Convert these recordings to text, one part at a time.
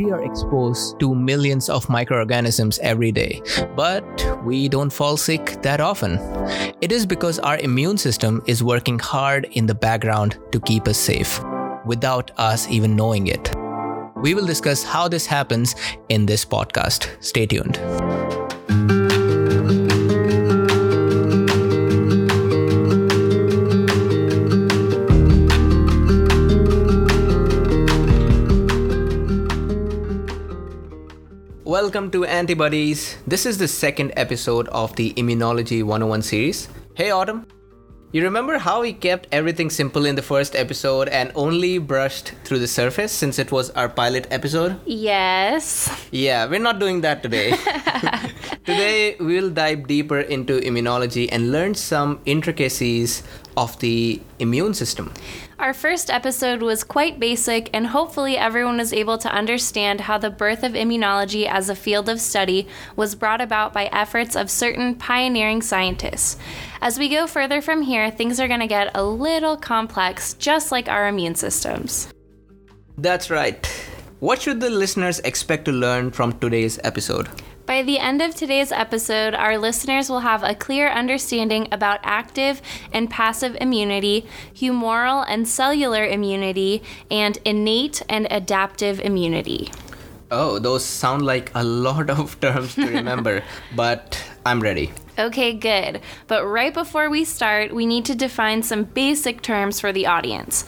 we are exposed to millions of microorganisms every day, but we don't fall sick that often. It is because our immune system is working hard in the background to keep us safe, without us even knowing it. We will discuss how this happens in this podcast. Stay tuned. Welcome to Antibodies. This is the second episode of the Immunology 101 series. Hey, Autumn. You remember how we kept everything simple in the first episode and only brushed through the surface since it was our pilot episode? Yes. Yeah, we're not doing that today. today, we'll dive deeper into immunology and learn some intricacies of the immune system. Our first episode was quite basic, and hopefully, everyone was able to understand how the birth of immunology as a field of study was brought about by efforts of certain pioneering scientists. As we go further from here, things are going to get a little complex, just like our immune systems. That's right. What should the listeners expect to learn from today's episode? By the end of today's episode, our listeners will have a clear understanding about active and passive immunity, humoral and cellular immunity, and innate and adaptive immunity. Oh, those sound like a lot of terms to remember, but I'm ready. Okay, good. But right before we start, we need to define some basic terms for the audience.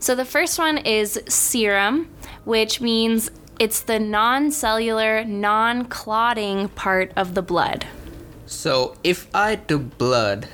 So the first one is serum, which means it's the non cellular, non clotting part of the blood. So, if I took blood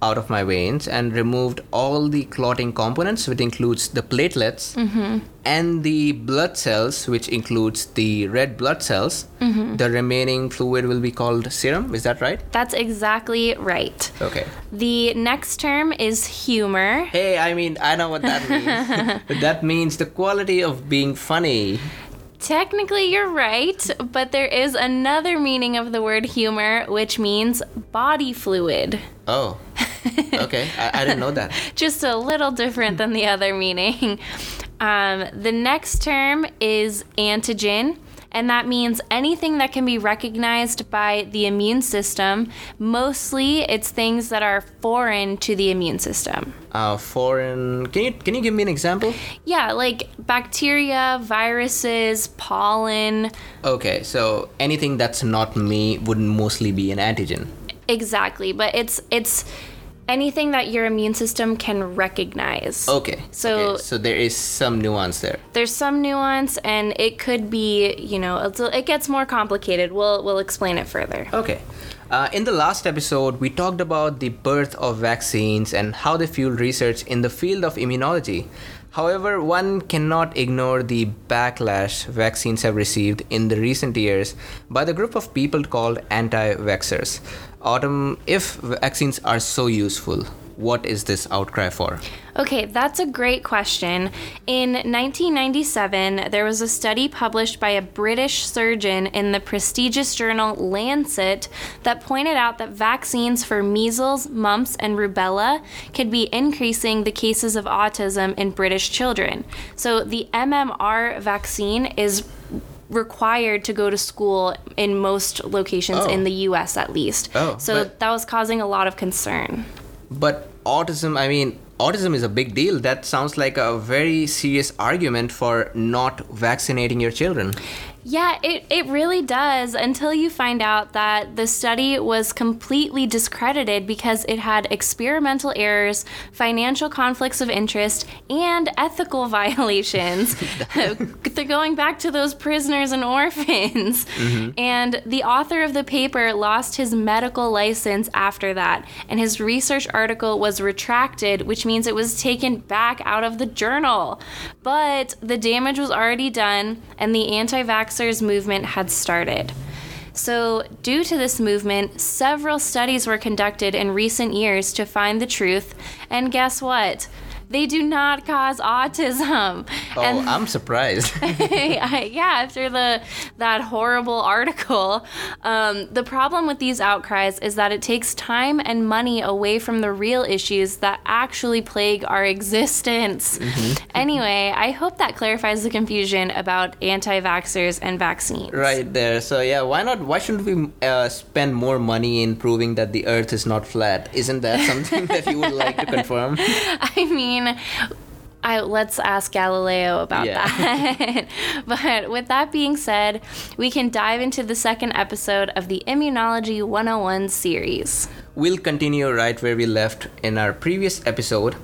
out of my veins and removed all the clotting components, which includes the platelets mm-hmm. and the blood cells, which includes the red blood cells, mm-hmm. the remaining fluid will be called serum. Is that right? That's exactly right. Okay. The next term is humor. Hey, I mean, I know what that means. that means the quality of being funny. Technically, you're right, but there is another meaning of the word humor, which means body fluid. Oh, okay. I, I didn't know that. Just a little different than the other meaning. Um, the next term is antigen, and that means anything that can be recognized by the immune system. Mostly, it's things that are foreign to the immune system. Uh, foreign. Can you can you give me an example? Yeah, like bacteria, viruses, pollen. Okay, so anything that's not me would mostly be an antigen. Exactly, but it's it's anything that your immune system can recognize. Okay. So- okay, so there is some nuance there. There's some nuance, and it could be, you know, it gets more complicated. We'll we'll explain it further. Okay. Uh, in the last episode, we talked about the birth of vaccines and how they fueled research in the field of immunology. However, one cannot ignore the backlash vaccines have received in the recent years by the group of people called anti vaxxers. Autumn, if vaccines are so useful, what is this outcry for? Okay, that's a great question. In 1997, there was a study published by a British surgeon in the prestigious journal Lancet that pointed out that vaccines for measles, mumps, and rubella could be increasing the cases of autism in British children. So the MMR vaccine is required to go to school in most locations Oh. in the US at least. Oh, so that was causing a lot of concern. But autism, I mean, autism is a big deal. That sounds like a very serious argument for not vaccinating your children. Yeah, it, it really does until you find out that the study was completely discredited because it had experimental errors, financial conflicts of interest, and ethical violations. They're going back to those prisoners and orphans. Mm-hmm. And the author of the paper lost his medical license after that, and his research article was retracted, which means it was taken back out of the journal. But the damage was already done, and the anti movement had started. So, due to this movement, several studies were conducted in recent years to find the truth, and guess what? They do not cause autism. Oh, And- I'm surprised. Yeah, after the that horrible article, um, the problem with these outcries is that it takes time and money away from the real issues that actually plague our existence. Anyway, I hope that clarifies the confusion about anti-vaxxers and vaccines. right there. So yeah, why not? Why shouldn't we uh, spend more money in proving that the Earth is not flat? Isn't that something that you would like to confirm? I mean, I, let's ask Galileo about Yeah. that. but with that being said, we can dive into the second episode of the Immunology 101 series. We'll continue right where we left in our previous episode.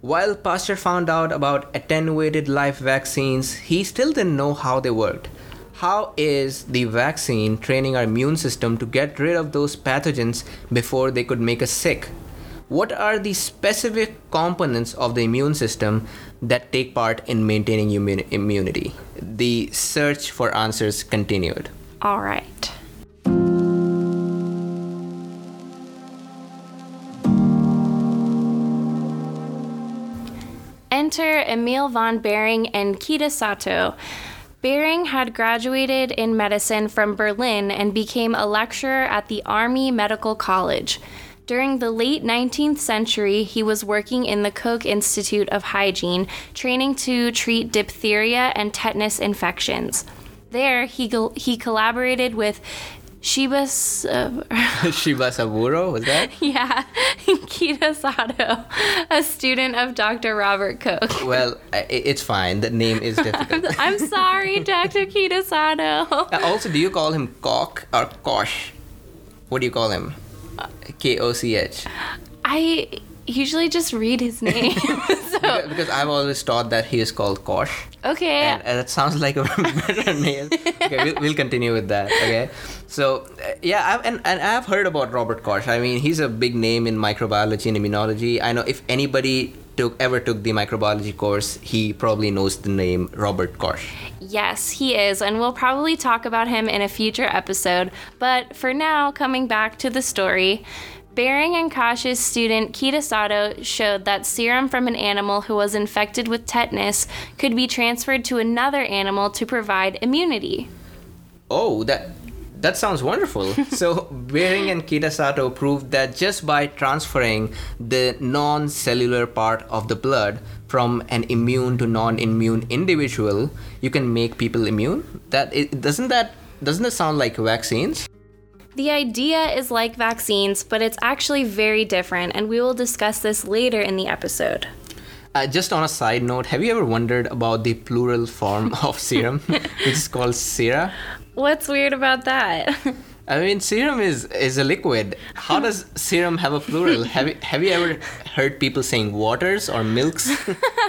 While Pasteur found out about attenuated life vaccines, he still didn't know how they worked. How is the vaccine training our immune system to get rid of those pathogens before they could make us sick? What are the specific components of the immune system that take part in maintaining immu- immunity? The search for answers continued. All right. Enter Emil von Behring and Kitasato. Behring had graduated in medicine from Berlin and became a lecturer at the Army Medical College. During the late 19th century, he was working in the Koch Institute of Hygiene, training to treat diphtheria and tetanus infections. There, he, he collaborated with Shibas, uh, Shiba Saburo, was that? yeah, Kitasato, a student of Dr. Robert Koch. Well, it's fine. The name is difficult. I'm sorry, Dr. Kitasato. Uh, also, do you call him Koch or Kosh? What do you call him? K O C H. I usually just read his name. so, Because I've always thought that he is called Kosh. okay. And, and that sounds like a better name. Okay, we'll, we'll continue with that. Okay. So, uh, yeah, I've, and, and I've heard about Robert Kosh. I mean, he's a big name in microbiology and immunology. I know if anybody took ever took the microbiology course, he probably knows the name Robert Koch. Yes, he is, and we'll probably talk about him in a future episode. But for now, coming back to the story, Behring and Koch's student Kitasato showed that serum from an animal who was infected with tetanus could be transferred to another animal to provide immunity. Oh, that that sounds wonderful. so Behring and Kitasato proved that just by transferring the non-cellular part of the blood from an immune to non-immune individual, you can make people immune. That it, doesn't that doesn't that sound like vaccines? The idea is like vaccines, but it's actually very different, and we will discuss this later in the episode. Uh, just on a side note, have you ever wondered about the plural form of serum, which is called sera? What's weird about that? I mean, serum is is a liquid. How does serum have a plural? Have you have you ever heard people saying waters or milks?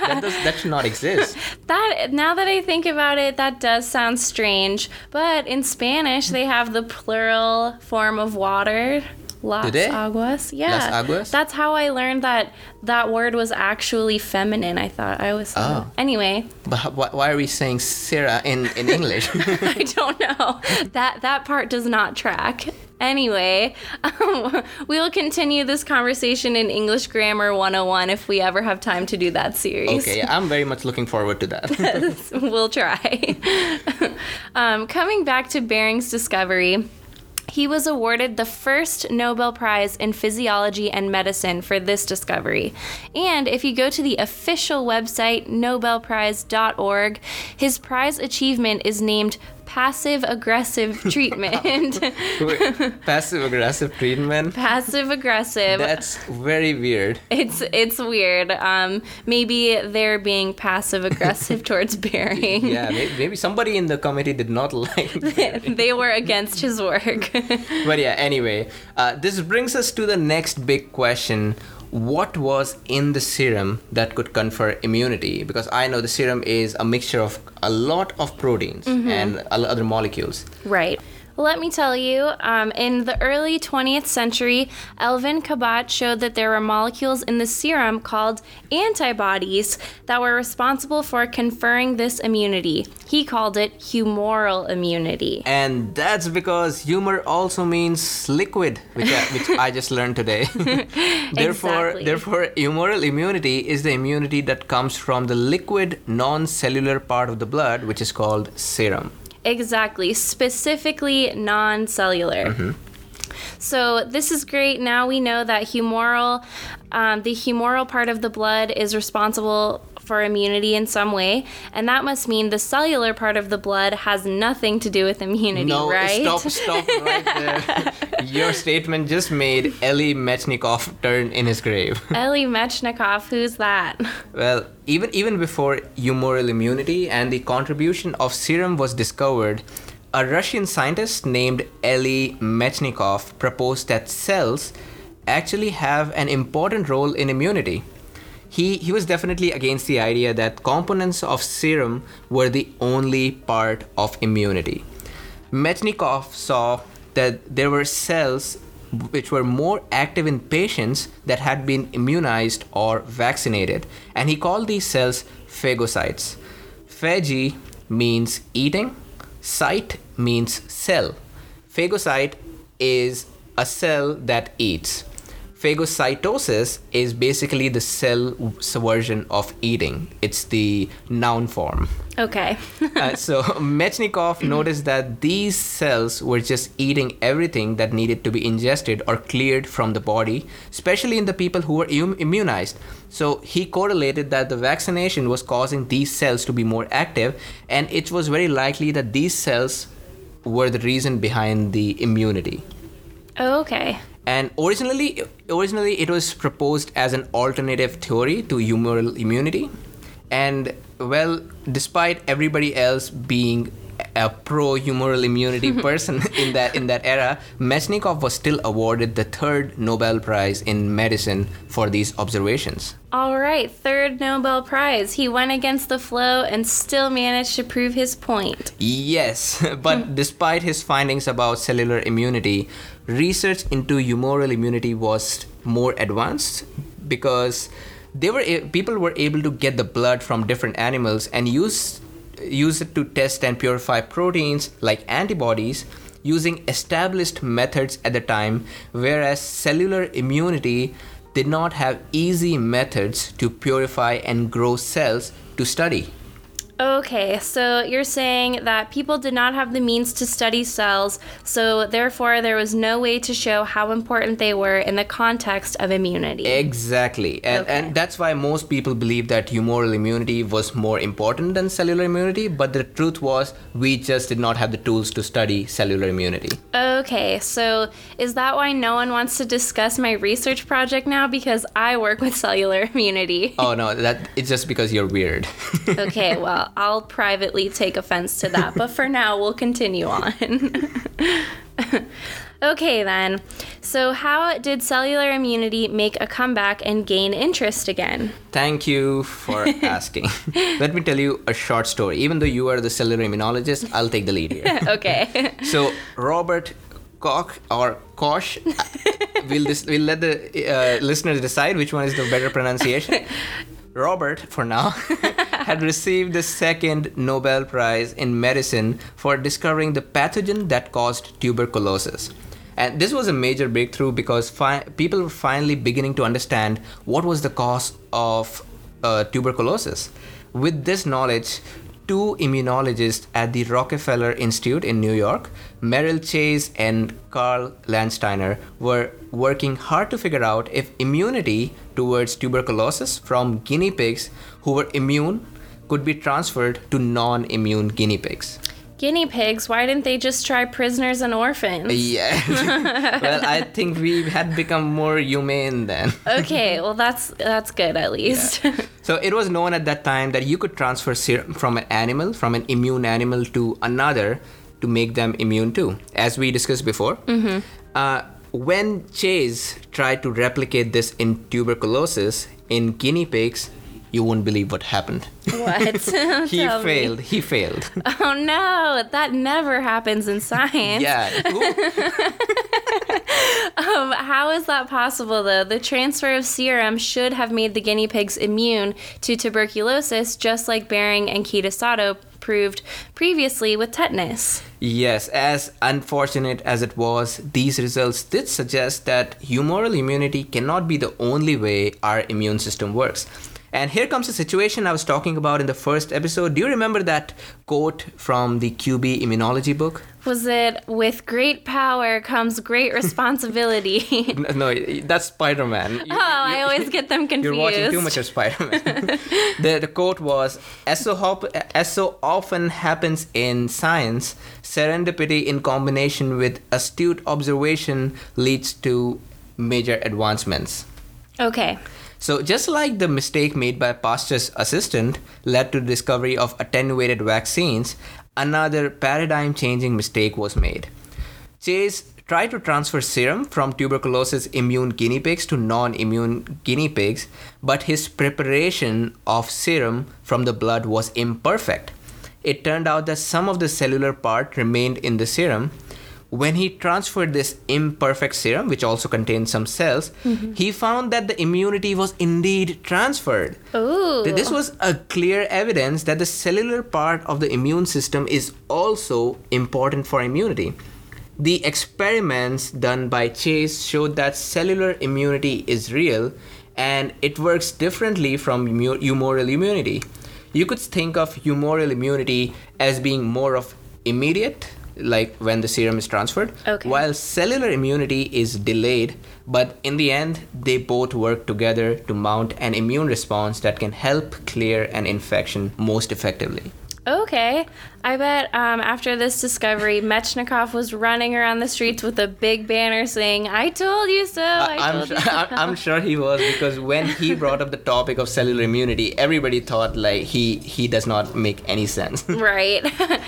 that does that should not exist. That now that I think about it, that does sound strange. But in Spanish, they have the plural form of water. Las aguas. Yeah. Las aguas? That's how I learned that that word was actually feminine. I thought I was. Oh. Anyway, But why, why are we saying sera in in English? I don't know. That that part does not track. Anyway, um, we'll continue this conversation in English Grammar 101 if we ever have time to do that series. okay, I'm very much looking forward to that. we'll try. um, coming back to Behring's discovery, he was awarded the first Nobel Prize in Physiology and Medicine for this discovery. And if you go to the official website, nobelprize.org, his prize achievement is named Passive Aggressive Treatment. Passive aggressive treatment. Passive aggressive. That's very weird. It's it's weird. Um, maybe they're being passive aggressive towards Behring. Yeah, may- maybe somebody in the committee did not like. they were against his work. But yeah, anyway, uh, this brings us to the next big question. What was in the serum that could confer immunity? Because I know the serum is a mixture of a lot of proteins mm-hmm. and other molecules. right. Let me tell you, um, in the early 20th century, Elvin Kabat showed that there were molecules in the serum called antibodies that were responsible for conferring this immunity. He called it humoral immunity. And that's because humor also means liquid, which I, which I just learned today. therefore, Exactly. therefore, humoral immunity is the immunity that comes from the liquid, non-cellular part of the blood, which is called serum. Exactly, specifically non cellular. So, this is great. Now we know that humoral, um, the humoral part of the blood is responsible for immunity in some way. And that must mean the cellular part of the blood has nothing to do with immunity, No, right? stop, stop right there. Your statement just made Eli Metchnikoff turn in his grave. Eli Metchnikoff, who's that? Well, even even before humoral immunity and the contribution of serum was discovered, a Russian scientist named Eli Mechnikov proposed that cells actually have an important role in immunity. He, he was definitely against the idea that components of serum were the only part of immunity. Mechnikov saw that there were cells which were more active in patients that had been immunized or vaccinated, and he called these cells phagocytes. Phagy means eating, cyte means cell. Phagocyte is a cell that eats. Phagocytosis is basically the cell version of eating. It's the noun form. Okay. Uh, so Mechnikov noticed that these cells were just eating everything that needed to be ingested or cleared from the body, especially in the people who were im- immunized. So he correlated that the vaccination was causing these cells to be more active, and it was very likely that these cells were the reason behind the immunity. okay. And originally, originally it was proposed as an alternative theory to humoral immunity. And well, despite everybody else being a pro humoral immunity person in that in that era, Mechnikov was still awarded the third Nobel Prize in medicine for these observations. All right, third Nobel Prize. He went against the flow and still managed to prove his point. Yes, but hmm. despite his findings about cellular immunity, research into humoral immunity was more advanced because they were people were able to get the blood from different animals and use use it to test and purify proteins like antibodies using established methods at the time whereas cellular immunity did not have easy methods to purify and grow cells to study Okay, so you're saying that people did not have the means to study cells, so therefore there was no way to show how important they were in the context of immunity. Exactly. And, Okay. and that's why most people believe that humoral immunity was more important than cellular immunity. But the truth was, we just did not have the tools to study cellular immunity. Okay, so is that why no one wants to discuss my research project now? Because I work with cellular immunity. Oh no, that it's just because you're weird. Okay, well, I'll privately take offense to that, but for now, we'll continue on. okay, then. So, how did cellular immunity make a comeback and gain interest again? Thank you for asking. Let me tell you a short story. Even though you are the cellular immunologist, I'll take the lead here. Okay. So Robert Koch or Koch, we'll dis- we'll let the uh, listeners decide which one is the better pronunciation. Robert, for now, had received the second Nobel Prize in medicine for discovering the pathogen that caused tuberculosis. And this was a major breakthrough because fi- people were finally beginning to understand what was the cause of uh, tuberculosis. With this knowledge, two immunologists at the Rockefeller Institute in New York, Merrill Chase and Karl Landsteiner, were working hard to figure out if immunity towards tuberculosis from guinea pigs who were immune could be transferred to non immune guinea pigs. Guinea pigs, why didn't they just try prisoners and orphans? Yeah. well, I think we had become more humane then. Okay, well that's that's good at least. So it was known at that time that you could transfer serum from an animal, from an immune animal to another to make them immune too, as we discussed before. Uh, when Chase tried to replicate this in tuberculosis in guinea pigs, you won't believe what happened. What? he Tell me. failed. He failed. Oh no, that never happens in science. yeah. Um, how is that possible, though? The transfer of serum should have made the guinea pigs immune to tuberculosis, just like Behring and Kitasato proved previously with tetanus. Yes, as unfortunate as it was, these results did suggest that humoral immunity cannot be the only way our immune system works. And here comes the situation I was talking about in the first episode. Do you remember that quote from the Kuby immunology book? Was it with great power comes great responsibility? No, that's Spider Man. oh, I always get them confused. You're watching too much of Spider Man. the, the quote was as so, hop- as so often happens in science, serendipity in combination with astute observation leads to major advancements. Okay. So, just like the mistake made by Pasteur's assistant led to the discovery of attenuated vaccines, another paradigm changing mistake was made. Chase tried to transfer serum from tuberculosis immune guinea pigs to non immune guinea pigs, but his preparation of serum from the blood was imperfect. It turned out that some of the cellular part remained in the serum. When he transferred this imperfect serum, which also contained some cells, mm-hmm. he found that the immunity was indeed transferred. Ooh. This was a clear evidence that the cellular part of the immune system is also important for immunity. The experiments done by Chase showed that cellular immunity is real and it works differently from humoral immunity. You could think of humoral immunity as being more of immediate, like when the serum is transferred, Okay. while cellular immunity is delayed, but in the end, they both work together to mount an immune response that can help clear an infection most effectively. Okay. I bet um, after this discovery, Mechnikov was running around the streets with a big banner saying, I told you so. I, I'm, told su- so. I'm sure he was because when he brought up the topic of cellular immunity, everybody thought like he he does not make any sense. right.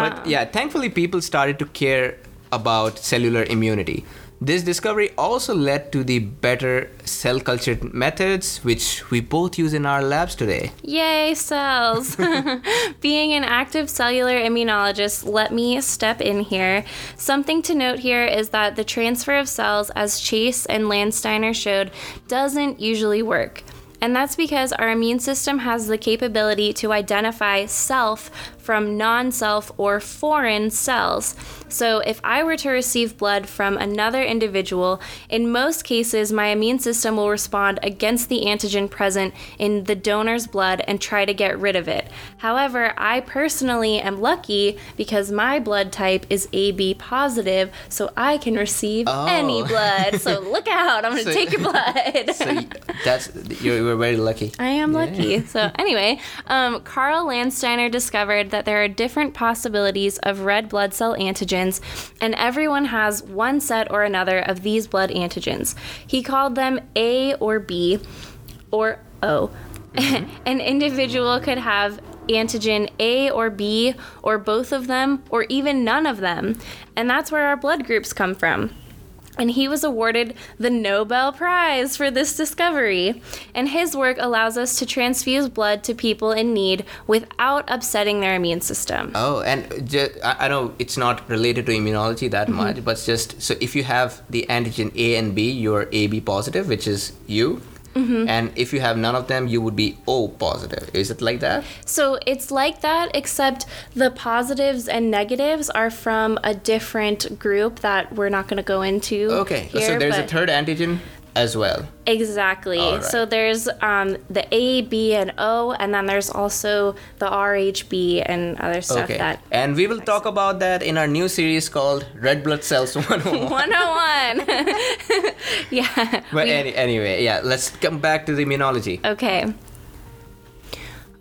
but ah. yeah, thankfully people started to care about cellular immunity. This discovery also led to the better cell culture methods, which we both use in our labs today. Yay, cells. Being an active cellular immunologist, let me step in here. Something to note here is that the transfer of cells, as Chase and Landsteiner showed, doesn't usually work. And that's because our immune system has the capability to identify self from non self or foreign cells. So, if I were to receive blood from another individual, in most cases, my immune system will respond against the antigen present in the donor's blood and try to get rid of it. However, I personally am lucky because my blood type is AB positive, so I can receive any Oh. blood. So, look out, I'm gonna So- take your blood. So that's you're, very lucky. I am lucky. So anyway, um, Karl Landsteiner discovered that there are different possibilities of red blood cell antigens, and everyone has one set or another of these blood antigens. He called them A or B or O. Mm-hmm. An individual could have antigen A or B or both of them or even none of them. And that's where our blood groups come from and he was awarded the Nobel Prize for this discovery. And his work allows us to transfuse blood to people in need without upsetting their immune system. Oh, and ju- I I know it's not related to immunology that mm-hmm. much, but just so if you have the antigen A and B, you're AB positive, which is you. Mm-hmm. And if you have none of them, you would be O positive. Is it like that? So it's like that, except the positives and negatives are from a different group that we're not going to go into. Okay. Here, so there's a third antigen as well. Exactly. Right. So there's um, the A, B, and O, and then there's also the RHB and other stuff Okay. that And we will talk about that in our new series called Red Blood Cells 101. 101. yeah. but we- any, anyway, yeah, let's come back to the immunology. okay.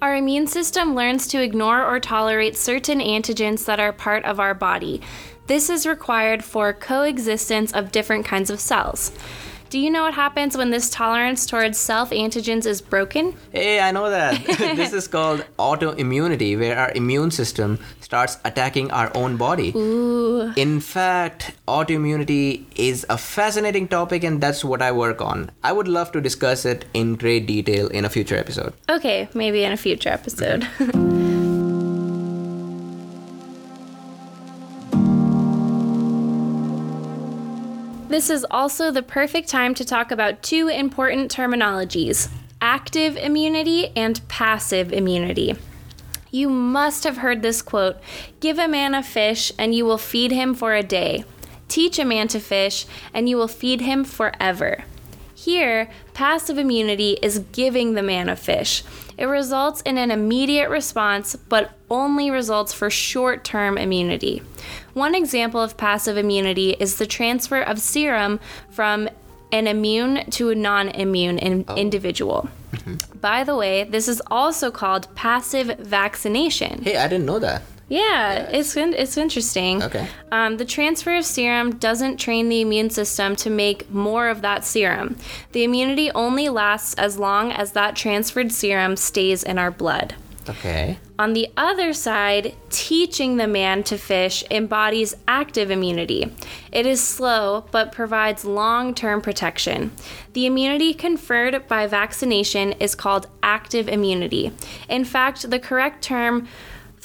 Our immune system learns to ignore or tolerate certain antigens that are part of our body. This is required for coexistence of different kinds of cells. Do you know what happens when this tolerance towards self antigens is broken? Hey, I know that. this is called autoimmunity, where our immune system starts attacking our own body. Ooh. In fact, autoimmunity is a fascinating topic, and that's what I work on. I would love to discuss it in great detail in a future episode. Okay, maybe in a future episode. This is also the perfect time to talk about two important terminologies active immunity and passive immunity. You must have heard this quote Give a man a fish, and you will feed him for a day. Teach a man to fish, and you will feed him forever. Here, passive immunity is giving the man a fish. It results in an immediate response, but only results for short term immunity. One example of passive immunity is the transfer of serum from an immune to a non immune in- oh. individual. Mm-hmm. By the way, this is also called passive vaccination. Hey, I didn't know that. Yeah, it's it's interesting. Okay. Um, the transfer of serum doesn't train the immune system to make more of that serum. The immunity only lasts as long as that transferred serum stays in our blood. Okay. On the other side, teaching the man to fish embodies active immunity. It is slow but provides long term protection. The immunity conferred by vaccination is called active immunity. In fact, the correct term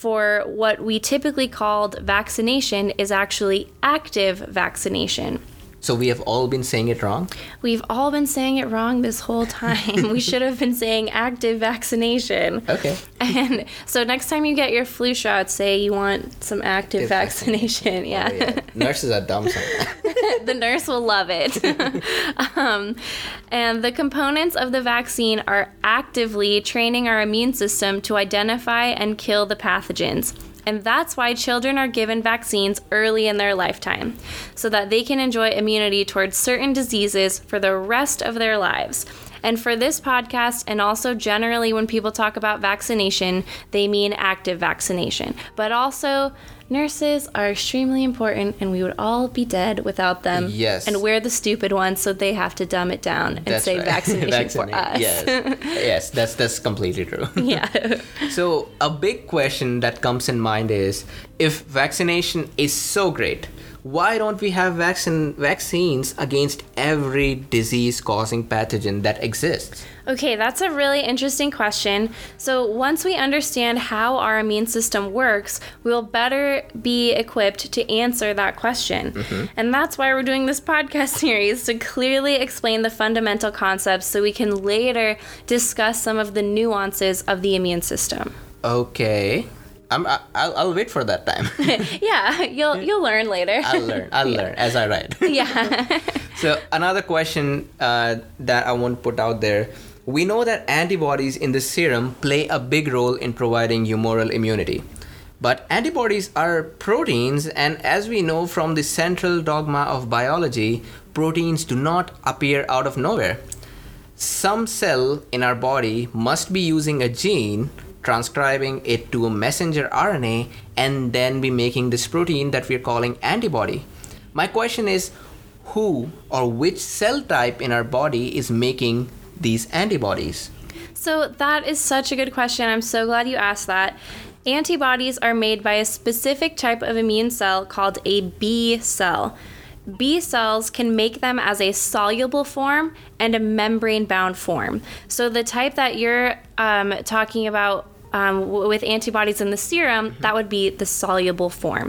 for what we typically called vaccination is actually active vaccination. So we have all been saying it wrong? We've all been saying it wrong this whole time. we should have been saying active vaccination. Okay. And so next time you get your flu shot, say you want some active Active vaccination. Yeah. Oh, yeah. Nurses are dumb sometimes. the nurse will love it. um, and the components of the vaccine are actively training our immune system to identify and kill the pathogens. And that's why children are given vaccines early in their lifetime, so that they can enjoy immunity towards certain diseases for the rest of their lives. And for this podcast, and also generally when people talk about vaccination, they mean active vaccination. But also, nurses are extremely important, and we would all be dead without them. Yes. And we're the stupid ones, so they have to dumb it down and That's say right. vaccination for us. Yes. yes, that's that's completely true. yeah. So, a big question that comes in mind is if vaccination is so great, why don't we have vaccine vaccines against every disease causing pathogen that exists? Okay, that's a really interesting question. So, once we understand how our immune system works, we'll better be equipped to answer that question. Mm-hmm. And that's why we're doing this podcast series to clearly explain the fundamental concepts so we can later discuss some of the nuances of the immune system. Okay. I'm, I, I'll, I'll wait for that time. yeah, you'll you'll learn later. I'll learn. I'll learn as I write. yeah. So another question uh, that I want to put out there: We know that antibodies in the serum play a big role in providing humoral immunity, but antibodies are proteins, and as we know from the central dogma of biology, proteins do not appear out of nowhere. Some cell in our body must be using a gene, transcribing it to a messenger RNA, and then be making this protein that we're calling antibody. My question is who or which cell type in our body is making these antibodies? So that is such a good question. I'm so glad you asked that. Antibodies are made by a specific type of immune cell called a B cell. B cells can make them as a soluble form and a membrane bound form. So, the type that you're um, talking about um, with antibodies in the serum, that would be the soluble form.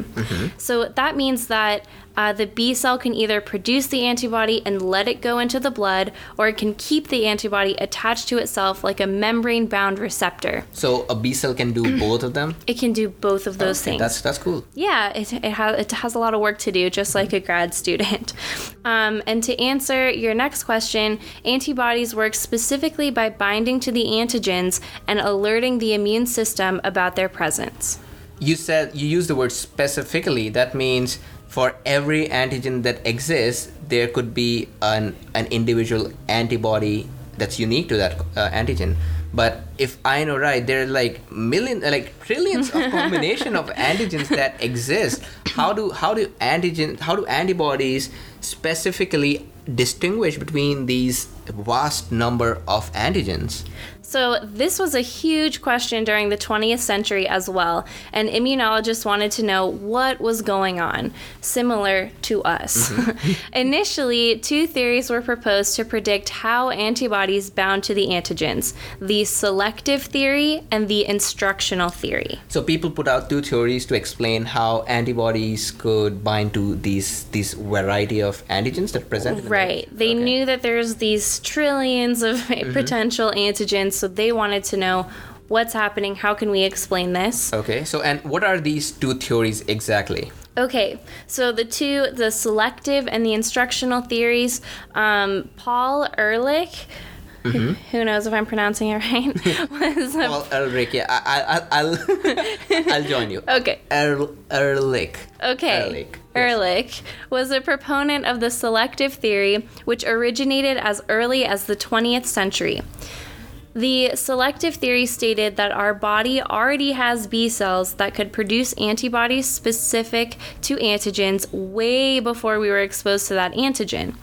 So, that means that uh, the B cell can either produce the antibody and let it go into the blood, or it can keep the antibody attached to itself like a membrane bound receptor. So a B cell can do both of them. It can do both of those Okay, things. That's that's cool. Yeah, it, it, has, it has a lot of work to do, just like a grad student. Um, and to answer your next question, antibodies work specifically by binding to the antigens and alerting the immune system about their presence. You said you used the word specifically. That means for every antigen that exists, there could be an an individual antibody that's unique to that uh, antigen. But if I know right, there are like million, like trillions of combination of antigens that exist. How do how do antigen how do antibodies specifically distinguish between these vast number of antigens? So, this was a huge question during the 20th century as well, and immunologists wanted to know what was going on, similar to us. Mm-hmm. Initially, two theories were proposed to predict how antibodies bound to the antigens the selective theory and the instructional theory. So, people put out two theories to explain how antibodies could bind to these, these variety of antigens that present. Right. They okay. knew that there's these trillions of mm-hmm. potential antigens so they wanted to know what's happening, how can we explain this? Okay, so and what are these two theories exactly? Okay, so the two, the selective and the instructional theories, um, Paul Ehrlich. Mm-hmm. Who knows if I'm pronouncing it right? Paul Ehrlich, yeah, I, I, I'll, I'll join you. Okay. Er, Ehrlich. Okay. Ehrlich. Ehrlich was a proponent of the selective theory, which originated as early as the 20th century. The selective theory stated that our body already has B cells that could produce antibodies specific to antigens way before we were exposed to that antigen.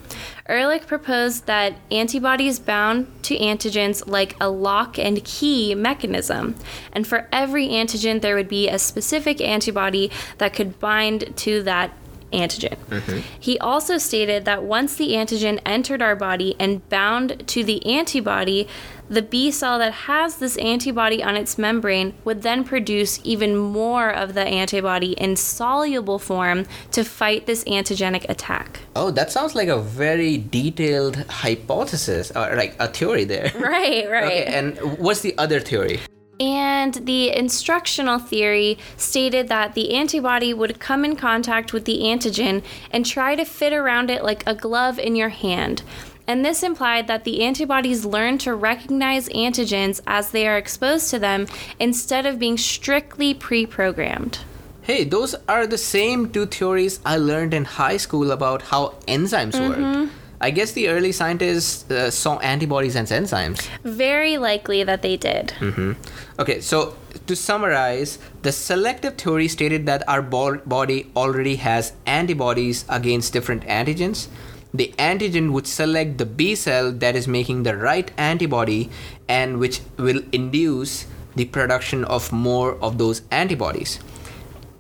Ehrlich proposed that antibodies bound to antigens like a lock and key mechanism, and for every antigen, there would be a specific antibody that could bind to that antigen. Mm-hmm. He also stated that once the antigen entered our body and bound to the antibody, the B cell that has this antibody on its membrane would then produce even more of the antibody in soluble form to fight this antigenic attack. Oh, that sounds like a very detailed hypothesis or like a theory there. Right, right. Okay, and what's the other theory? And the instructional theory stated that the antibody would come in contact with the antigen and try to fit around it like a glove in your hand. And this implied that the antibodies learn to recognize antigens as they are exposed to them instead of being strictly pre programmed. Hey, those are the same two theories I learned in high school about how enzymes mm-hmm. work. I guess the early scientists uh, saw antibodies and enzymes. Very likely that they did. Mm-hmm. Okay, so to summarize, the selective theory stated that our bo- body already has antibodies against different antigens. The antigen would select the B cell that is making the right antibody and which will induce the production of more of those antibodies.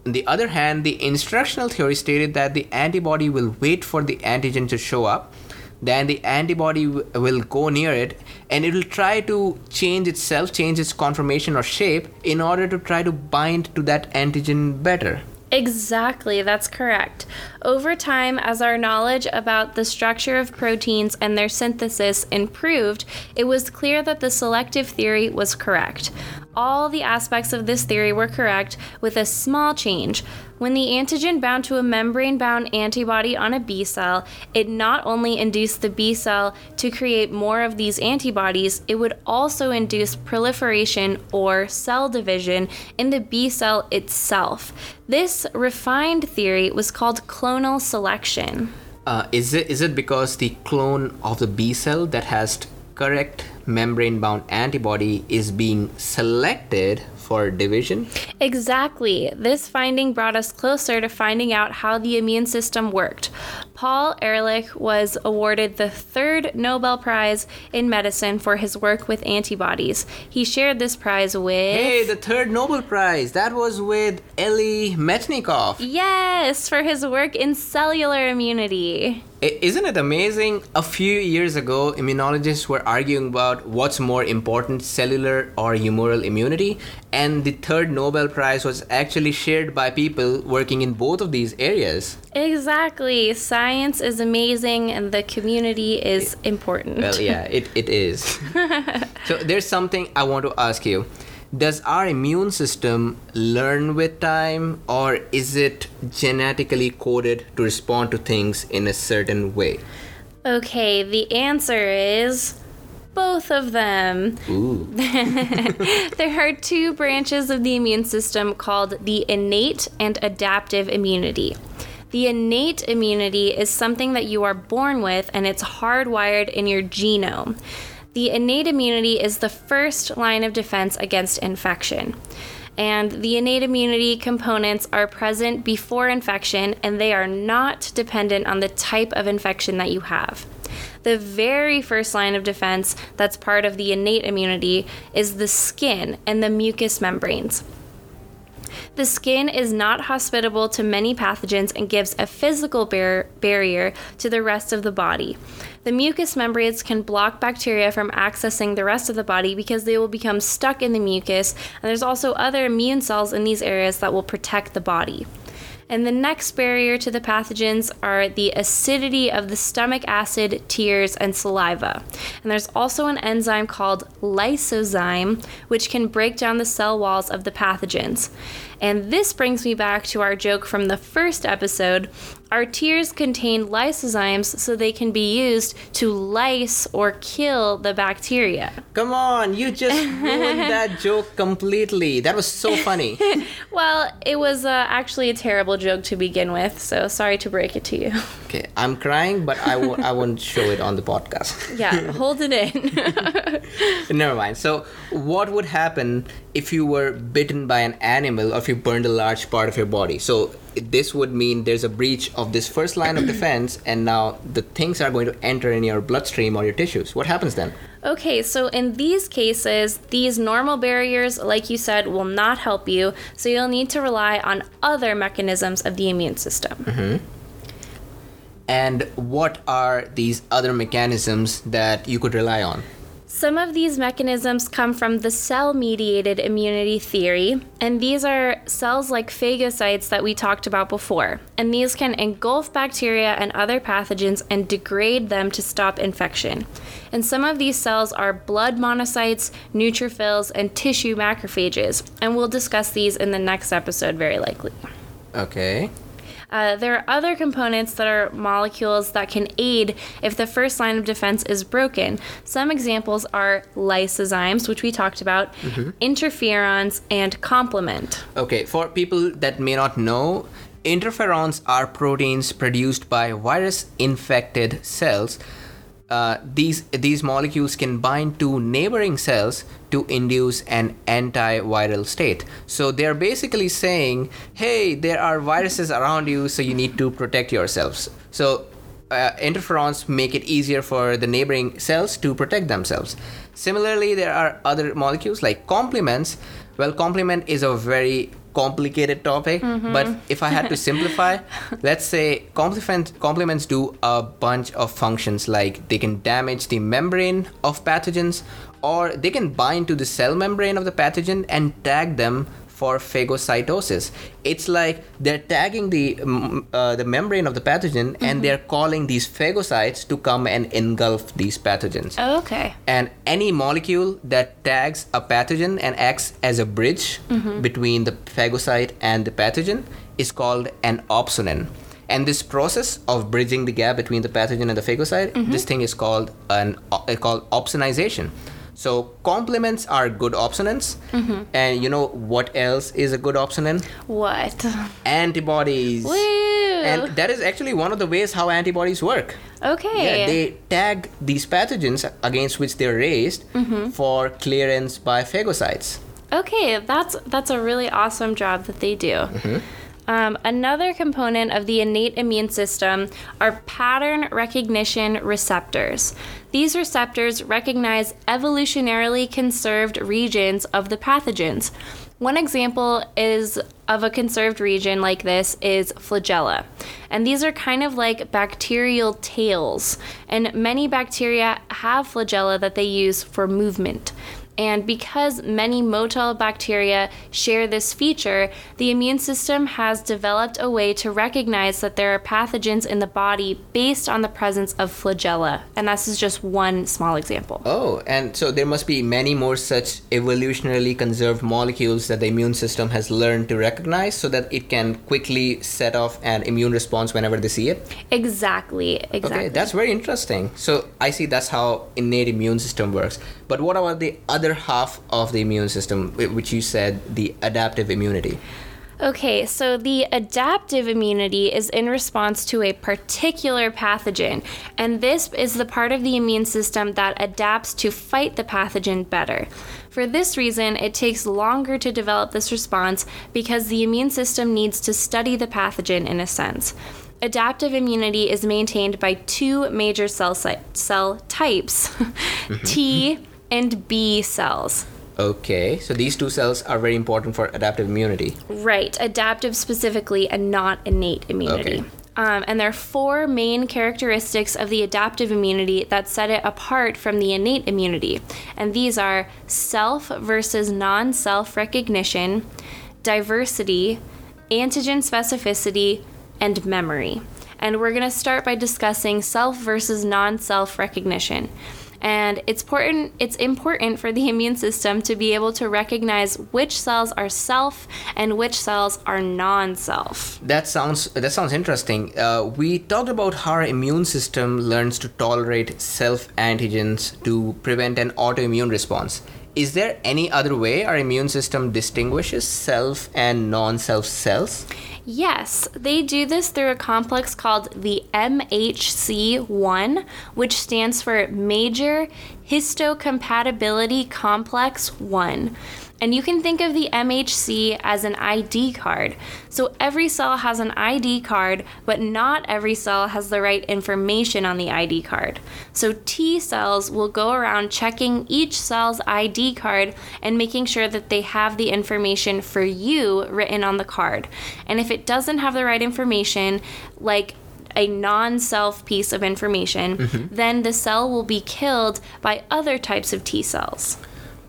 On the other hand, the instructional theory stated that the antibody will wait for the antigen to show up then the antibody w- will go near it and it will try to change itself, change its conformation or shape in order to try to bind to that antigen better. Exactly, that's correct. Over time, as our knowledge about the structure of proteins and their synthesis improved, it was clear that the selective theory was correct. All the aspects of this theory were correct, with a small change. When the antigen bound to a membrane bound antibody on a B cell, it not only induced the B cell to create more of these antibodies, it would also induce proliferation or cell division in the B cell itself. This refined theory was called clonal selection. Uh, is it is it because the clone of the B cell that has correct membrane bound antibody is being selected for division? Exactly. This finding brought us closer to finding out how the immune system worked. Paul Ehrlich was awarded the third Nobel Prize in Medicine for his work with antibodies. He shared this prize with. Hey, the third Nobel Prize! That was with Elie Metchnikoff. Yes, for his work in cellular immunity. Isn't it amazing? A few years ago, immunologists were arguing about what's more important, cellular or humoral immunity, and the third Nobel Prize was actually shared by people working in both of these areas. Exactly. Science is amazing and the community is important. Well, yeah, it, it is. so, there's something I want to ask you does our immune system learn with time or is it genetically coded to respond to things in a certain way? Okay, the answer is both of them. There are two branches of the immune system called the innate and adaptive immunity. The innate immunity is something that you are born with and it's hardwired in your genome. The innate immunity is the first line of defense against infection. And the innate immunity components are present before infection and they are not dependent on the type of infection that you have. The very first line of defense that's part of the innate immunity is the skin and the mucous membranes. The skin is not hospitable to many pathogens and gives a physical bar- barrier to the rest of the body. The mucous membranes can block bacteria from accessing the rest of the body because they will become stuck in the mucus, and there's also other immune cells in these areas that will protect the body. And the next barrier to the pathogens are the acidity of the stomach acid, tears, and saliva. And there's also an enzyme called lysozyme, which can break down the cell walls of the pathogens. And this brings me back to our joke from the first episode. Our tears contain lysozymes so they can be used to lyse or kill the bacteria. Come on, you just ruined that joke completely. That was so funny. Well, it was uh, actually a terrible joke to begin with, so sorry to break it to you. Okay, I'm crying, but I won't. I won't show it on the podcast. Yeah, hold it in. Never mind. So, what would happen if you were bitten by an animal or if you burned a large part of your body? So, this would mean there's a breach of this first line of defense, and now the things are going to enter in your bloodstream or your tissues. What happens then? Okay, so in these cases, these normal barriers, like you said, will not help you, so you'll need to rely on other mechanisms of the immune system. Mm-hmm. And what are these other mechanisms that you could rely on? Some of these mechanisms come from the cell mediated immunity theory, and these are cells like phagocytes that we talked about before. And these can engulf bacteria and other pathogens and degrade them to stop infection. And some of these cells are blood monocytes, neutrophils, and tissue macrophages, and we'll discuss these in the next episode very likely. Okay. Uh, there are other components that are molecules that can aid if the first line of defense is broken. Some examples are lysozymes, which we talked about, interferons, and complement. Okay, for people that may not know, interferons are proteins produced by virus infected cells. Uh, these these molecules can bind to neighboring cells to induce an antiviral state. So they're basically saying, "Hey, there are viruses around you, so you need to protect yourselves." So uh, interferons make it easier for the neighboring cells to protect themselves. Similarly, there are other molecules like complements. Well, complement is a very complicated topic, but mm-hmm. if I had to simplify, let's say complement, complements do a bunch of functions like they can damage the membrane of pathogens or they can bind to the cell membrane of the pathogen and tag them for phagocytosis. It's like they're tagging the uh, the membrane of the pathogen and they're calling these phagocytes to come and engulf these pathogens. Okay. And any molecule that tags a pathogen and acts as a bridge between the phagocyte and the pathogen is called an opsonin. And this process of bridging the gap between the pathogen and the phagocyte, this thing is called an uh, called opsonization. So complements are good opsonins, mm-hmm. and you know what else is a good opsonin? What? Antibodies. Woo! And that is actually one of the ways how antibodies work. okay. Yeah, they tag these pathogens against which they're raised mm-hmm. for clearance by phagocytes. Okay, that's that's a really awesome job that they do. Mm-hmm. Um, another component of the innate immune system are pattern recognition receptors. These receptors recognize evolutionarily conserved regions of the pathogens. One example is of a conserved region like this is flagella. And these are kind of like bacterial tails. And many bacteria have flagella that they use for movement. And because many motile bacteria share this feature, the immune system has developed a way to recognize that there are pathogens in the body based on the presence of flagella. And this is just one small example. Oh, and so there must be many more such evolutionarily conserved molecules that the immune system has learned to recognize so that it can quickly set off an immune response whenever they see it. Exactly, exactly. Okay, that's very interesting. So I see that's how innate immune system works. But what about the other half of the immune system, which you said the adaptive immunity? Okay, so the adaptive immunity is in response to a particular pathogen, and this is the part of the immune system that adapts to fight the pathogen better. For this reason, it takes longer to develop this response because the immune system needs to study the pathogen in a sense. Adaptive immunity is maintained by two major cell, si- cell types T and B cells. Okay, so these two cells are very important for adaptive immunity. Right, adaptive specifically and not innate immunity. Okay. Um, and there are four main characteristics of the adaptive immunity that set it apart from the innate immunity. And these are self versus non self recognition, diversity, antigen specificity, and memory. And we're going to start by discussing self versus non self recognition. And it's important it's important for the immune system to be able to recognize which cells are self and which cells are non-self. That sounds that sounds interesting. Uh, we talked about how our immune system learns to tolerate self antigens to prevent an autoimmune response. Is there any other way our immune system distinguishes self and non-self cells? Yes, they do this through a complex called the MHC1, which stands for Major Histocompatibility Complex 1. And you can think of the MHC as an ID card. So every cell has an ID card, but not every cell has the right information on the ID card. So T cells will go around checking each cell's ID card and making sure that they have the information for you written on the card. And if it doesn't have the right information, like a non self piece of information, mm-hmm. then the cell will be killed by other types of T cells.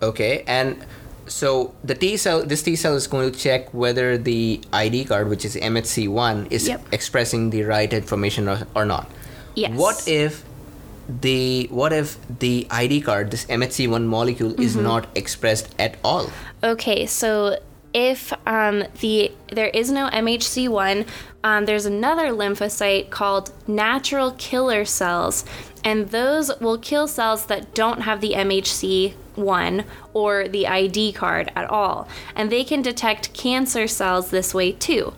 Okay, and so the T cell, this T cell is going to check whether the ID card, which is MHC1, is Yep. expressing the right information or, or not. Yes. What if the what if the ID card, this MHC1 molecule, Mm-hmm. is not expressed at all? Okay, so if um, the there is no MHC1, um, there's another lymphocyte called natural killer cells, and those will kill cells that don't have the MHC1 or the ID card at all, and they can detect cancer cells this way too.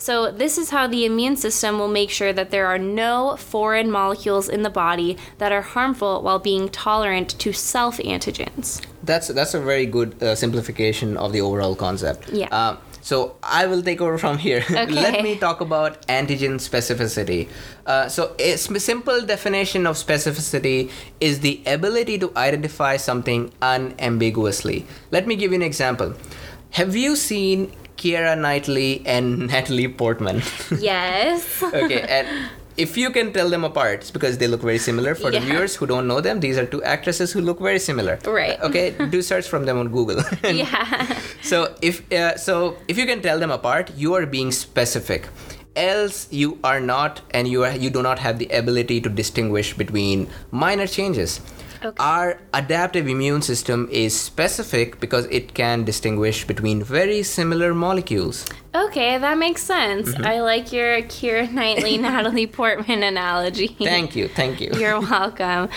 So, this is how the immune system will make sure that there are no foreign molecules in the body that are harmful while being tolerant to self antigens. That's that's a very good uh, simplification of the overall concept. Yeah. Um, so I will take over from here. Let me talk about antigen specificity. Uh, so a simple definition of specificity is the ability to identify something unambiguously. Let me give you an example. Have you seen Keira Knightley and Natalie Portman? Yes. okay, and if you can tell them apart, it's because they look very similar. For the viewers who don't know them, these are two actresses who look very similar. Right. Okay, do search from them on Google. yeah. so if uh, so, if you can tell them apart, you are being specific. Else, you are not, and you are you do not have the ability to distinguish between minor changes. Okay. Our adaptive immune system is specific because it can distinguish between very similar molecules. Okay, that makes sense. Mm-hmm. I like your Keira Knightley, Natalie Portman analogy. Thank you, thank you. You're welcome.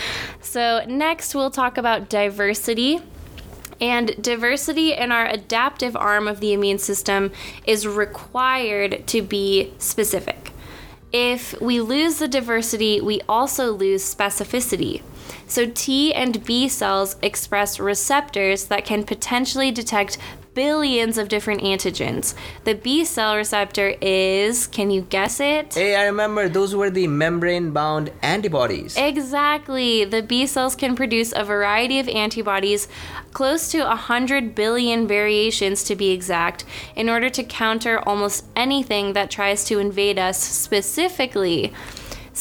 So, next we'll talk about diversity. And diversity in our adaptive arm of the immune system is required to be specific. If we lose the diversity, we also lose specificity. So, T and B cells express receptors that can potentially detect billions of different antigens. The B cell receptor is, can you guess it? Hey, I remember those were the membrane bound antibodies. Exactly. The B cells can produce a variety of antibodies, close to 100 billion variations to be exact, in order to counter almost anything that tries to invade us specifically.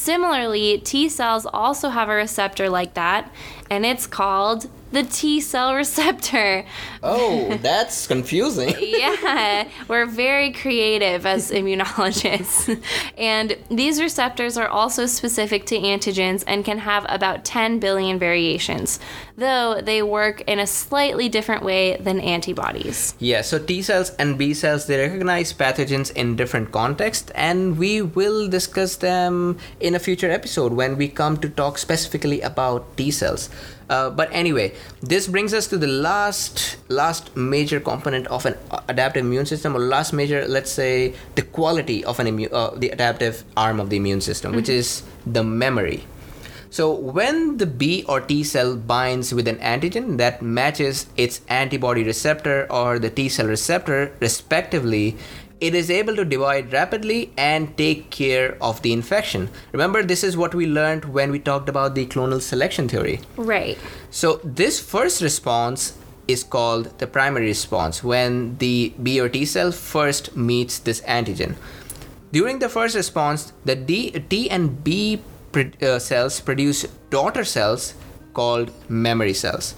Similarly, T cells also have a receptor like that, and it's called the T cell receptor. Oh, that's confusing. yeah, we're very creative as immunologists. and these receptors are also specific to antigens and can have about 10 billion variations, though they work in a slightly different way than antibodies. Yeah, so T cells and B cells they recognize pathogens in different contexts and we will discuss them in a future episode when we come to talk specifically about T cells. Uh, but anyway, this brings us to the last last major component of an adaptive immune system, or last major, let's say, the quality of an immune, uh, the adaptive arm of the immune system, which is the memory. So when the B or T cell binds with an antigen that matches its antibody receptor or the T cell receptor respectively, it is able to divide rapidly and take care of the infection. Remember, this is what we learned when we talked about the clonal selection theory. Right. So, this first response is called the primary response when the B or T cell first meets this antigen. During the first response, the D, T and B pr- uh, cells produce daughter cells called memory cells.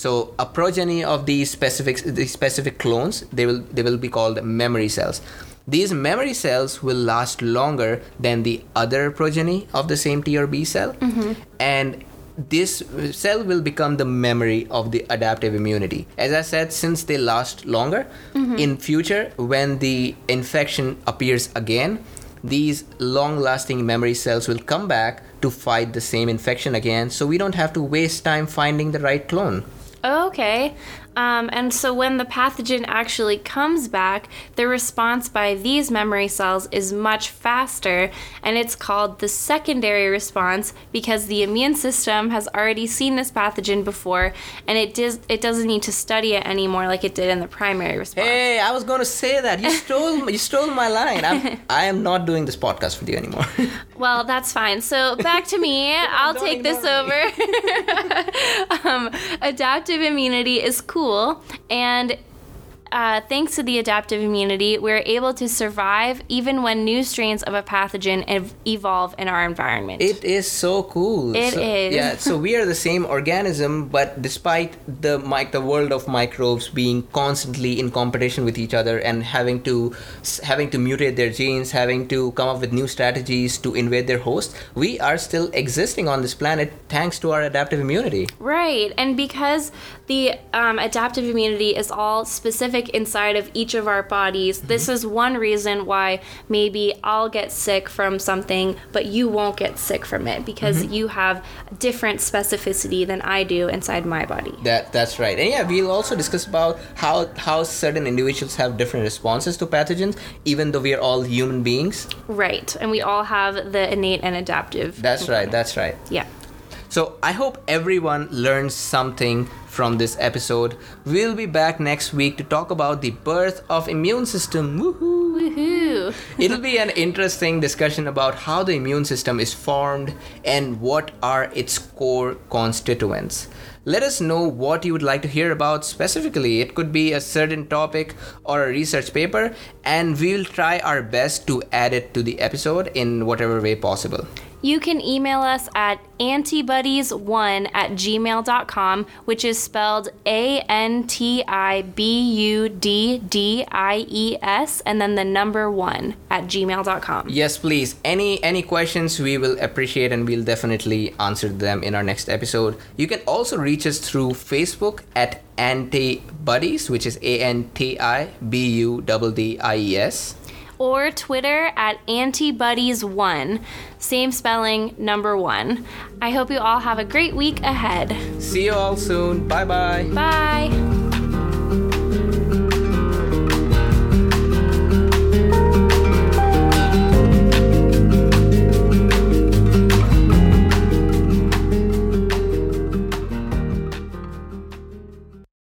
So a progeny of these specific these specific clones they will they will be called memory cells. These memory cells will last longer than the other progeny of the same T or B cell, mm-hmm. and this cell will become the memory of the adaptive immunity. As I said, since they last longer, mm-hmm. in future when the infection appears again, these long-lasting memory cells will come back to fight the same infection again. So we don't have to waste time finding the right clone. Okay. Um, and so when the pathogen actually comes back, the response by these memory cells is much faster, and it's called the secondary response because the immune system has already seen this pathogen before, and it does it doesn't need to study it anymore like it did in the primary response. Hey, I was going to say that. You stole you stole my line. I'm, I am not doing this podcast with you anymore. Well, that's fine. So back to me. I'll take this over. um, adaptive immunity is cool, and uh, thanks to the adaptive immunity, we're able to survive even when new strains of a pathogen ev- evolve in our environment. It is so cool. It so, is. Yeah, so we are the same organism, but despite the mic, the world of microbes being constantly in competition with each other and having to having to mutate their genes, having to come up with new strategies to invade their host, we are still existing on this planet thanks to our adaptive immunity. Right, and because the um, adaptive immunity is all specific inside of each of our bodies, mm-hmm. this is one reason why maybe I'll get sick from something, but you won't get sick from it because mm-hmm. you have different specificity than I do inside my body. That that's right. And yeah, we'll also discuss about how how certain individuals have different responses to pathogens, even though we are all human beings. Right, and we all have the innate and adaptive. That's right. That's right. Yeah. So I hope everyone learns something from this episode. We'll be back next week to talk about the birth of immune system. Woohoo! Woohoo! It'll be an interesting discussion about how the immune system is formed and what are its core constituents. Let us know what you would like to hear about specifically. It could be a certain topic or a research paper, and we'll try our best to add it to the episode in whatever way possible. You can email us at antibuddies1 at gmail.com, which is spelled A N T I B U D D I E S, and then the number one at gmail.com. Yes, please. Any any questions we will appreciate and we'll definitely answer them in our next episode. You can also reach us through Facebook at antibuddies, which is A N T I B U D D I E S. Or Twitter at antibuddies1, same spelling, number one. I hope you all have a great week ahead. See you all soon. Bye bye. Bye.